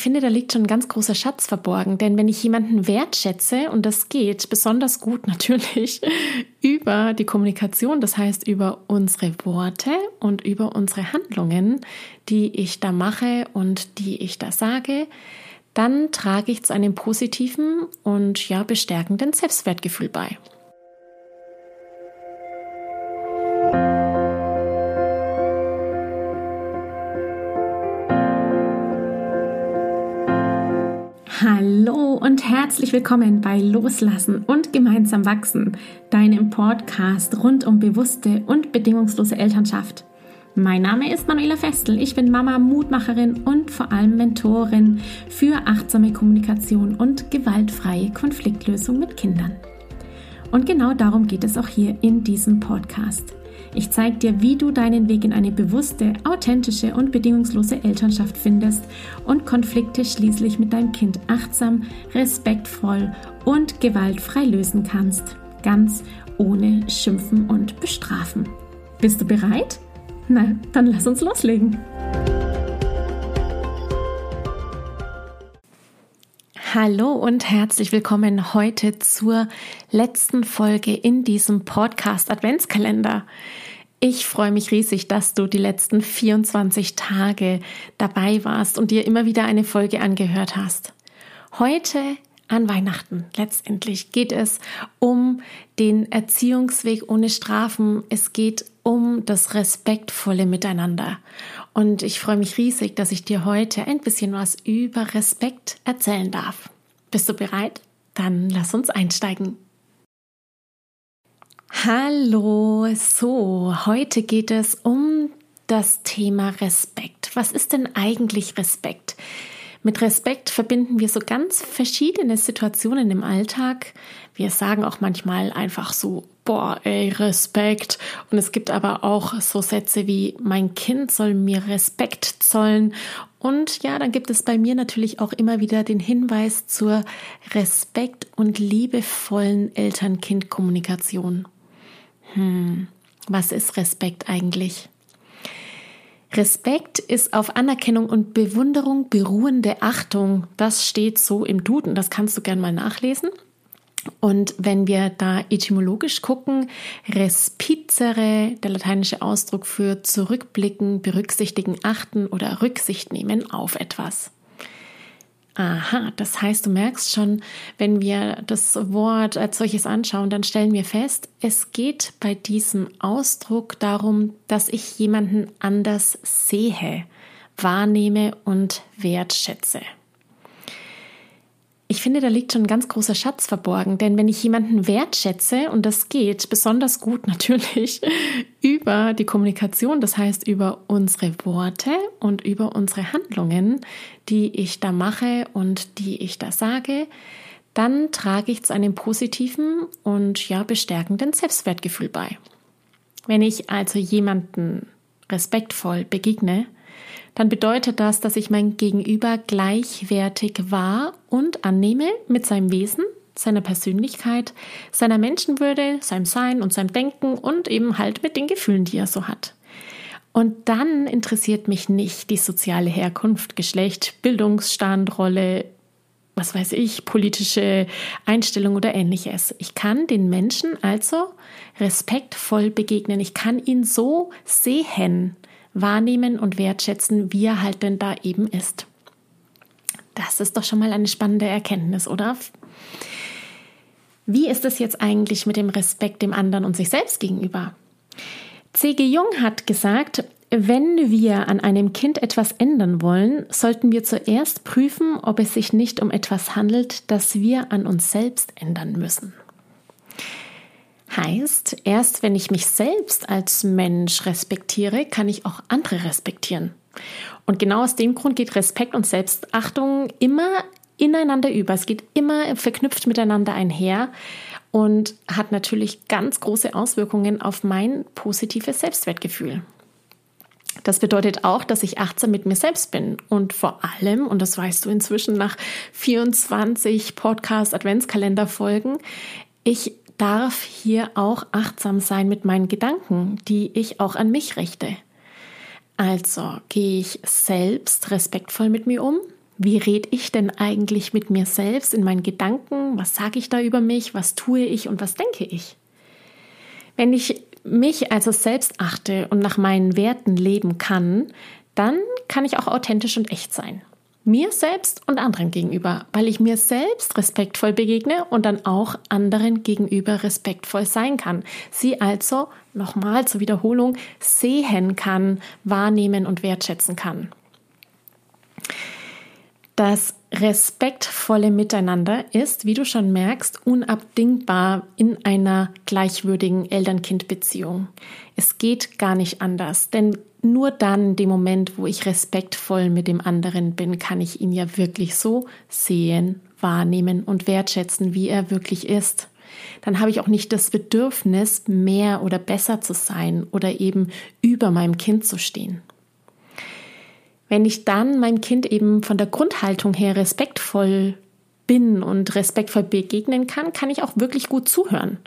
Ich finde, da liegt schon ein ganz großer Schatz verborgen, denn wenn ich jemanden wertschätze, und das geht besonders gut natürlich über die Kommunikation, das heißt über unsere Worte und über unsere Handlungen, die ich da mache und die ich da sage, dann trage ich zu einem positiven und ja bestärkenden Selbstwertgefühl bei. Hallo und herzlich willkommen bei Loslassen und gemeinsam wachsen, deinem Podcast rund um bewusste und bedingungslose Elternschaft. Mein Name ist Manuela Festel, ich bin Mama, Mutmacherin und vor allem Mentorin für achtsame Kommunikation und gewaltfreie Konfliktlösung mit Kindern. Und genau darum geht es auch hier in diesem Podcast. Ich zeige dir, wie du deinen Weg in eine bewusste, authentische und bedingungslose Elternschaft findest und Konflikte schließlich mit deinem Kind achtsam, respektvoll und gewaltfrei lösen kannst. Ganz ohne Schimpfen und Bestrafen. Bist du bereit? Na, dann lass uns loslegen. Hallo und herzlich willkommen heute zur letzten Folge in diesem Podcast Adventskalender. Ich freue mich riesig, dass du die letzten 24 Tage dabei warst und dir immer wieder eine Folge angehört hast. Heute an Weihnachten letztendlich geht es um den Erziehungsweg ohne Strafen. Es geht um das respektvolle Miteinander. Und ich freue mich riesig, dass ich dir heute ein bisschen was über Respekt erzählen darf. Bist du bereit? Dann lass uns einsteigen. Hallo, so, heute geht es um das Thema Respekt. Was ist denn eigentlich Respekt? Mit Respekt verbinden wir so ganz verschiedene Situationen im Alltag. Wir sagen auch manchmal einfach so, boah, ey, Respekt. Und es gibt aber auch so Sätze wie, mein Kind soll mir Respekt zollen. Und ja, dann gibt es bei mir natürlich auch immer wieder den Hinweis zur Respekt- und liebevollen Eltern-Kind-Kommunikation. Hm, was ist Respekt eigentlich? Respekt ist auf Anerkennung und Bewunderung beruhende Achtung. Das steht so im Duden. Das kannst du gern mal nachlesen. Und wenn wir da etymologisch gucken, respizere, der lateinische Ausdruck für zurückblicken, berücksichtigen, achten oder Rücksicht nehmen auf etwas. Aha, das heißt, du merkst schon, wenn wir das Wort als solches anschauen, dann stellen wir fest, es geht bei diesem Ausdruck darum, dass ich jemanden anders sehe, wahrnehme und wertschätze. Ich finde, da liegt schon ein ganz großer Schatz verborgen, denn wenn ich jemanden wertschätze, und das geht besonders gut natürlich über die Kommunikation, das heißt über unsere Worte und über unsere Handlungen, die ich da mache und die ich da sage, dann trage ich zu einem positiven und ja bestärkenden Selbstwertgefühl bei. Wenn ich also jemanden respektvoll begegne, dann bedeutet das, dass ich mein Gegenüber gleichwertig wahr und annehme mit seinem Wesen, seiner Persönlichkeit, seiner Menschenwürde, seinem Sein und seinem Denken und eben halt mit den Gefühlen, die er so hat. Und dann interessiert mich nicht die soziale Herkunft, Geschlecht, Bildungsstand, Rolle, was weiß ich, politische Einstellung oder ähnliches. Ich kann den Menschen also respektvoll begegnen. Ich kann ihn so sehen, wahrnehmen und wertschätzen, wie er halt denn da eben ist. Das ist doch schon mal eine spannende Erkenntnis, oder? Wie ist es jetzt eigentlich mit dem Respekt dem anderen und sich selbst gegenüber? C.G. Jung hat gesagt, wenn wir an einem Kind etwas ändern wollen, sollten wir zuerst prüfen, ob es sich nicht um etwas handelt, das wir an uns selbst ändern müssen. Heißt, erst wenn ich mich selbst als Mensch respektiere, kann ich auch andere respektieren. Und genau aus dem Grund geht Respekt und Selbstachtung immer ineinander über. Es geht immer verknüpft miteinander einher und hat natürlich ganz große Auswirkungen auf mein positives Selbstwertgefühl. Das bedeutet auch, dass ich achtsam mit mir selbst bin und vor allem, und das weißt du inzwischen nach 24 Podcast Adventskalender Folgen, ich darf hier auch achtsam sein mit meinen Gedanken, die ich auch an mich richte. Also gehe ich selbst respektvoll mit mir um, Wie rede ich denn eigentlich mit mir selbst in meinen Gedanken? Was sage ich da über mich? Was tue ich und was denke ich? Wenn ich mich also selbst achte und nach meinen Werten leben kann, dann kann ich auch authentisch und echt sein. Mir selbst und anderen gegenüber, weil ich mir selbst respektvoll begegne und dann auch anderen gegenüber respektvoll sein kann. Sie also, nochmal zur Wiederholung, sehen kann, wahrnehmen und wertschätzen kann. Das respektvolle Miteinander ist, wie du schon merkst, unabdingbar in einer gleichwürdigen Eltern-Kind-Beziehung. Es geht gar nicht anders, denn nur dann, dem Moment, wo ich respektvoll mit dem anderen bin, kann ich ihn ja wirklich so sehen, wahrnehmen und wertschätzen, wie er wirklich ist. Dann habe ich auch nicht das Bedürfnis, mehr oder besser zu sein oder eben über meinem Kind zu stehen. Wenn ich dann meinem Kind eben von der Grundhaltung her respektvoll bin und respektvoll begegnen kann, kann ich auch wirklich gut zuhören.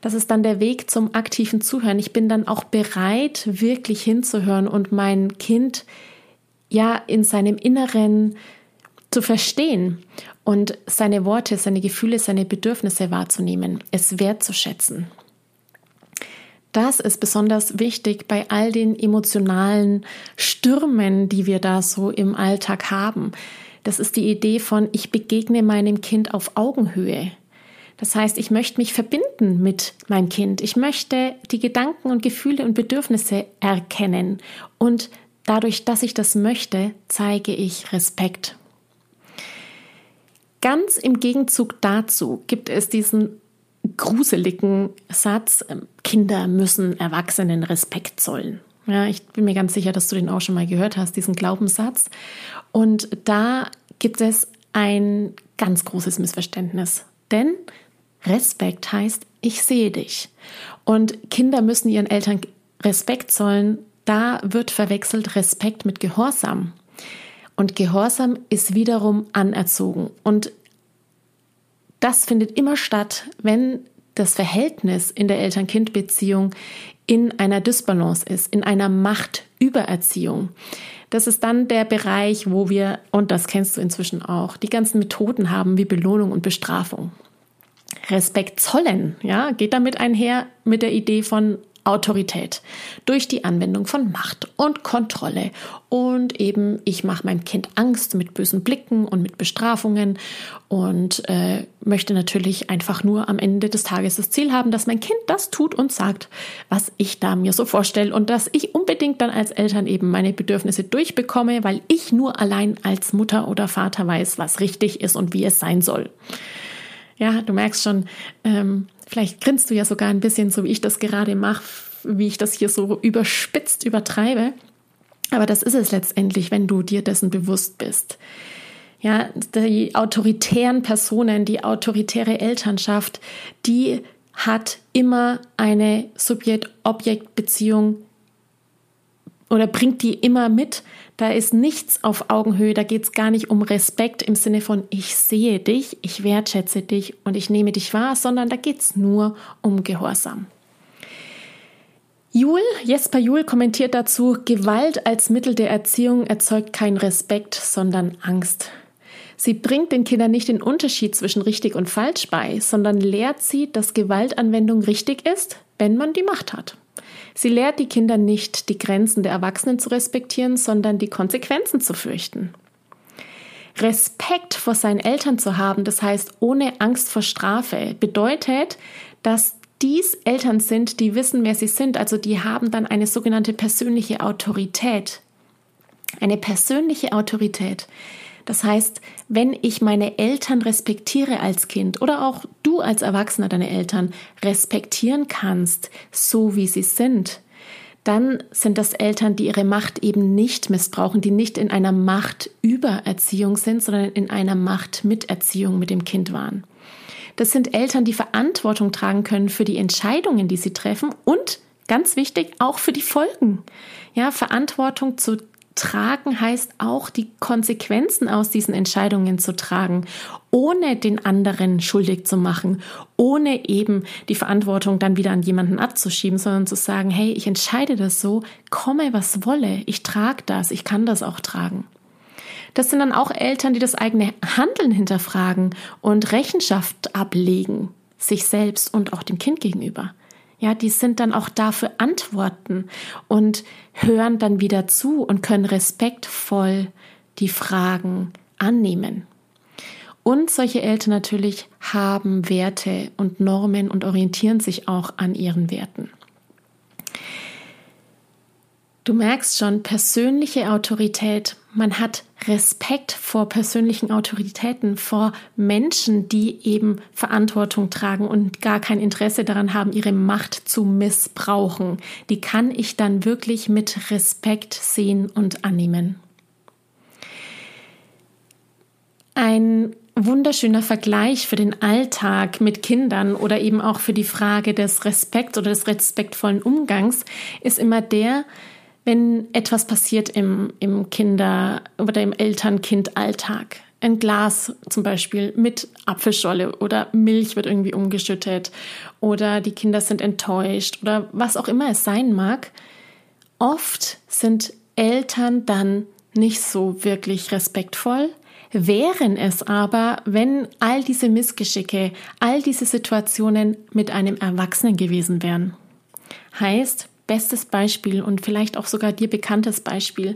Das ist dann der Weg zum aktiven Zuhören. Ich bin dann auch bereit, wirklich hinzuhören und mein Kind ja in seinem Inneren zu verstehen und seine Worte, seine Gefühle, seine Bedürfnisse wahrzunehmen, es wertzuschätzen. Das ist besonders wichtig bei all den emotionalen Stürmen, die wir da so im Alltag haben. Das ist die Idee von, ich begegne meinem Kind auf Augenhöhe. Das heißt, ich möchte mich verbinden mit meinem Kind. Ich möchte die Gedanken und Gefühle und Bedürfnisse erkennen. Und dadurch, dass ich das möchte, zeige ich Respekt. Ganz im Gegenzug dazu gibt es diesen gruseligen Satz, ähm, Kinder müssen Erwachsenen Respekt zollen. Ja, ich bin mir ganz sicher, dass du den auch schon mal gehört hast, diesen Glaubenssatz. Und da gibt es ein ganz großes Missverständnis. Denn Respekt heißt, ich sehe dich. Und Kinder müssen ihren Eltern Respekt zollen. Da wird verwechselt Respekt mit Gehorsam. Und Gehorsam ist wiederum anerzogen. Und das findet immer statt, wenn das Verhältnis in der Eltern-Kind-Beziehung in einer Dysbalance ist, in einer Machtübererziehung. Das ist dann der Bereich, wo wir, und das kennst du inzwischen auch, die ganzen Methoden haben wie Belohnung und Bestrafung. Respekt zollen, ja, geht damit einher mit der Idee von Autorität durch die Anwendung von Macht und Kontrolle. Und eben, ich mache meinem Kind Angst mit bösen Blicken und mit Bestrafungen und äh, möchte natürlich einfach nur am Ende des Tages das Ziel haben, dass mein Kind das tut und sagt, was ich da mir so vorstelle und dass ich unbedingt dann als Eltern eben meine Bedürfnisse durchbekomme, weil ich nur allein als Mutter oder Vater weiß, was richtig ist und wie es sein soll. Ja, du merkst schon, ähm, Vielleicht grinst du ja sogar ein bisschen, so wie ich das gerade mache, wie ich das hier so überspitzt übertreibe. Aber das ist es letztendlich, wenn du dir dessen bewusst bist. Ja, die autoritären Personen, die autoritäre Elternschaft, die hat immer eine Subjekt-Objekt-Beziehung oder bringt die immer mit. Da ist nichts auf Augenhöhe, da geht es gar nicht um Respekt im Sinne von ich sehe dich, ich wertschätze dich und ich nehme dich wahr, sondern da geht es nur um Gehorsam. Jul, Jesper Jul kommentiert dazu, Gewalt als Mittel der Erziehung erzeugt keinen Respekt, sondern Angst. Sie bringt den Kindern nicht den Unterschied zwischen richtig und falsch bei, sondern lehrt sie, dass Gewaltanwendung richtig ist, wenn man die Macht hat. Sie lehrt die Kinder nicht, die Grenzen der Erwachsenen zu respektieren, sondern die Konsequenzen zu fürchten. Respekt vor seinen Eltern zu haben, das heißt ohne Angst vor Strafe, bedeutet, dass dies Eltern sind, die wissen, wer sie sind, also die haben dann eine sogenannte persönliche Autorität. Eine persönliche Autorität. Das heißt, wenn ich meine Eltern respektiere als Kind oder auch du als Erwachsener deine Eltern respektieren kannst, so wie sie sind, dann sind das Eltern, die ihre Macht eben nicht missbrauchen, die nicht in einer Machtübererziehung sind, sondern in einer Machtmiterziehung mit dem Kind waren. Das sind Eltern, die Verantwortung tragen können für die Entscheidungen, die sie treffen und ganz wichtig, auch für die Folgen. Ja, Verantwortung zu tragen heißt auch, die Konsequenzen aus diesen Entscheidungen zu tragen, ohne den anderen schuldig zu machen, ohne eben die Verantwortung dann wieder an jemanden abzuschieben, sondern zu sagen, hey, ich entscheide das so, komme was wolle, ich trage das, ich kann das auch tragen. Das sind dann auch Eltern, die das eigene Handeln hinterfragen und Rechenschaft ablegen, sich selbst und auch dem Kind gegenüber. Ja, die sind dann auch dafür Antworten und hören dann wieder zu und können respektvoll die Fragen annehmen. Und solche Eltern natürlich haben Werte und Normen und orientieren sich auch an ihren Werten. Du merkst schon, persönliche Autorität, man hat Respekt vor persönlichen Autoritäten, vor Menschen, die eben Verantwortung tragen und gar kein Interesse daran haben, ihre Macht zu missbrauchen. Die kann ich dann wirklich mit Respekt sehen und annehmen. Ein wunderschöner Vergleich für den Alltag mit Kindern oder eben auch für die Frage des Respekts oder des respektvollen Umgangs ist immer der, wenn etwas passiert im, im Kinder- oder im Eltern-Kind-Alltag. Ein Glas zum Beispiel mit Apfelscholle oder Milch wird irgendwie umgeschüttet oder die Kinder sind enttäuscht oder was auch immer es sein mag. Oft sind Eltern dann nicht so wirklich respektvoll, wären es aber, wenn all diese Missgeschicke, all diese Situationen mit einem Erwachsenen gewesen wären. Heißt, bestes Beispiel und vielleicht auch sogar dir bekanntes Beispiel,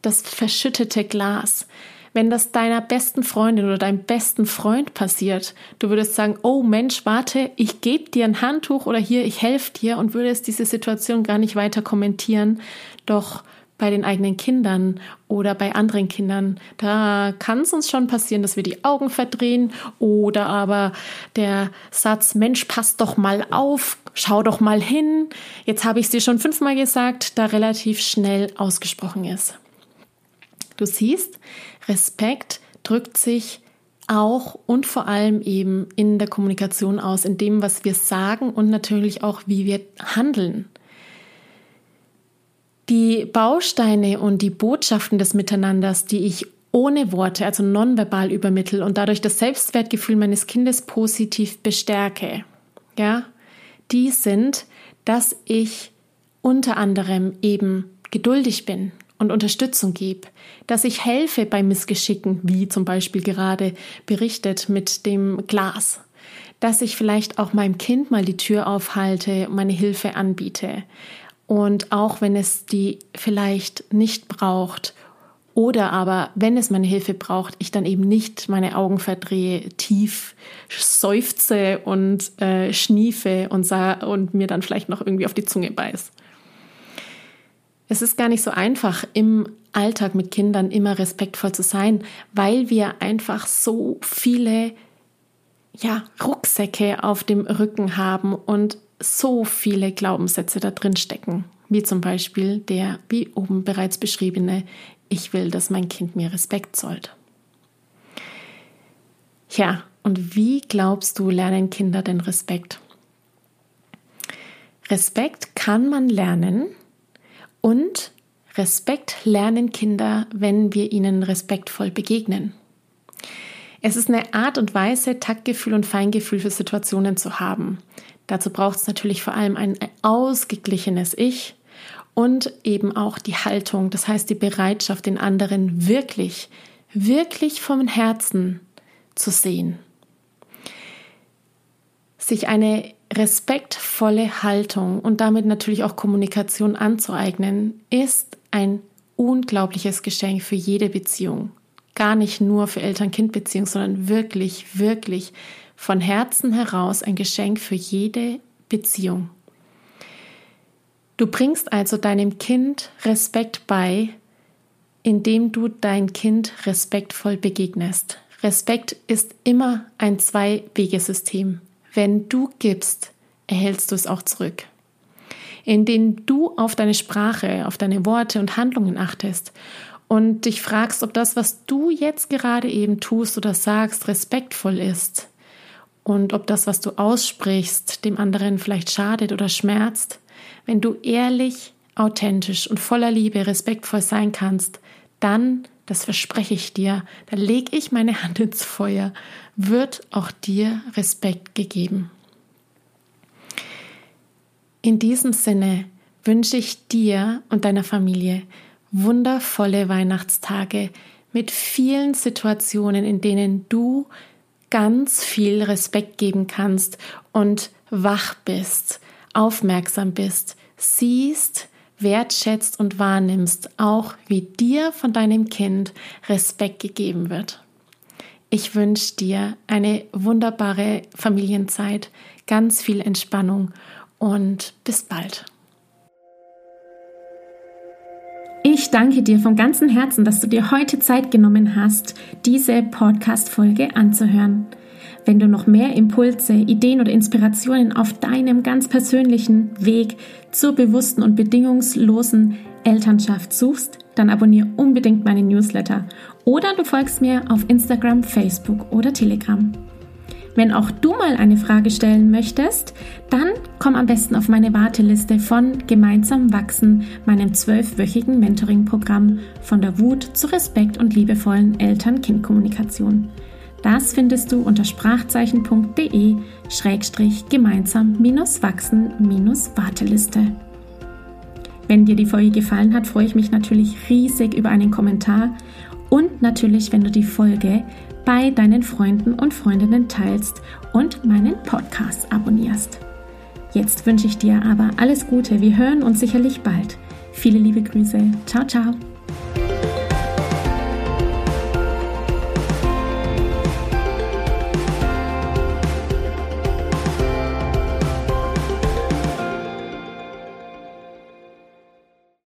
das verschüttete Glas. Wenn das deiner besten Freundin oder deinem besten Freund passiert, du würdest sagen, oh Mensch, warte, ich gebe dir ein Handtuch oder hier, ich helfe dir und würdest diese Situation gar nicht weiter kommentieren. Doch bei den eigenen Kindern oder bei anderen Kindern, da kann es uns schon passieren, dass wir die Augen verdrehen oder aber der Satz, Mensch, pass doch mal auf, schau doch mal hin, jetzt habe ich es dir schon fünfmal gesagt, da relativ schnell ausgesprochen ist. Du siehst, Respekt drückt sich auch und vor allem eben in der Kommunikation aus, in dem, was wir sagen und natürlich auch, wie wir handeln. Die Bausteine und die Botschaften des Miteinanders, die ich ohne Worte, also nonverbal übermittle und dadurch das Selbstwertgefühl meines Kindes positiv bestärke, ja, die sind, dass ich unter anderem eben geduldig bin und Unterstützung gebe, dass ich helfe bei Missgeschicken, wie zum Beispiel gerade berichtet mit dem Glas, dass ich vielleicht auch meinem Kind mal die Tür aufhalte und meine Hilfe anbiete, und auch wenn es die vielleicht nicht braucht oder aber wenn es meine Hilfe braucht, ich dann eben nicht meine Augen verdrehe, tief seufze und äh, schniefe und, und mir dann vielleicht noch irgendwie auf die Zunge beiß. Es ist gar nicht so einfach, im Alltag mit Kindern immer respektvoll zu sein, weil wir einfach so viele ja, Rucksäcke auf dem Rücken haben und so viele Glaubenssätze da drin stecken, wie zum Beispiel der, wie oben bereits beschriebene, ich will, dass mein Kind mir Respekt zollt. Ja, und wie glaubst du, lernen Kinder denn Respekt? Respekt kann man lernen und Respekt lernen Kinder, wenn wir ihnen respektvoll begegnen. Es ist eine Art und Weise, Taktgefühl und Feingefühl für Situationen zu haben. Dazu braucht es natürlich vor allem ein ausgeglichenes Ich und eben auch die Haltung, das heißt die Bereitschaft, den anderen wirklich, wirklich vom Herzen zu sehen. Sich eine respektvolle Haltung und damit natürlich auch Kommunikation anzueignen, ist ein unglaubliches Geschenk für jede Beziehung. Gar nicht nur für Eltern-Kind-Beziehung, sondern wirklich, wirklich von Herzen heraus ein Geschenk für jede Beziehung. Du bringst also deinem Kind Respekt bei, indem du dein Kind respektvoll begegnest. Respekt ist immer ein Zwei-Wege-System. Wenn du gibst, erhältst du es auch zurück. Indem du auf deine Sprache, auf deine Worte und Handlungen achtest und dich fragst, ob das, was du jetzt gerade eben tust oder sagst, respektvoll ist, und ob das, was du aussprichst, dem anderen vielleicht schadet oder schmerzt, wenn du ehrlich, authentisch und voller Liebe respektvoll sein kannst, dann, das verspreche ich dir, da lege ich meine Hand ins Feuer, wird auch dir Respekt gegeben. In diesem Sinne wünsche ich dir und deiner Familie wundervolle Weihnachtstage mit vielen Situationen, in denen du ganz viel Respekt geben kannst und wach bist, aufmerksam bist, siehst, wertschätzt und wahrnimmst, auch wie dir von deinem Kind Respekt gegeben wird. Ich wünsche dir eine wunderbare Familienzeit, ganz viel Entspannung und bis bald. Ich danke dir von ganzem Herzen, dass du dir heute Zeit genommen hast, diese Podcast-Folge anzuhören. Wenn du noch mehr Impulse, Ideen oder Inspirationen auf deinem ganz persönlichen Weg zur bewussten und bedingungslosen Elternschaft suchst, dann abonniere unbedingt meine Newsletter oder du folgst mir auf Instagram, Facebook oder Telegram. Wenn auch du mal eine Frage stellen möchtest, dann komm am besten auf meine Warteliste von Gemeinsam wachsen, meinem zwölfwöchigen Mentoring-Programm von der Wut zu Respekt und liebevollen Eltern-Kind-Kommunikation. Das findest du unter sprachzeichen.de gemeinsam-wachsen-warteliste. Wenn dir die Folge gefallen hat, freue ich mich natürlich riesig über einen Kommentar und natürlich, wenn du die Folge bei deinen Freunden und Freundinnen teilst und meinen Podcast abonnierst. Jetzt wünsche ich dir aber alles Gute. Wir hören uns sicherlich bald. Viele liebe Grüße. Ciao, ciao.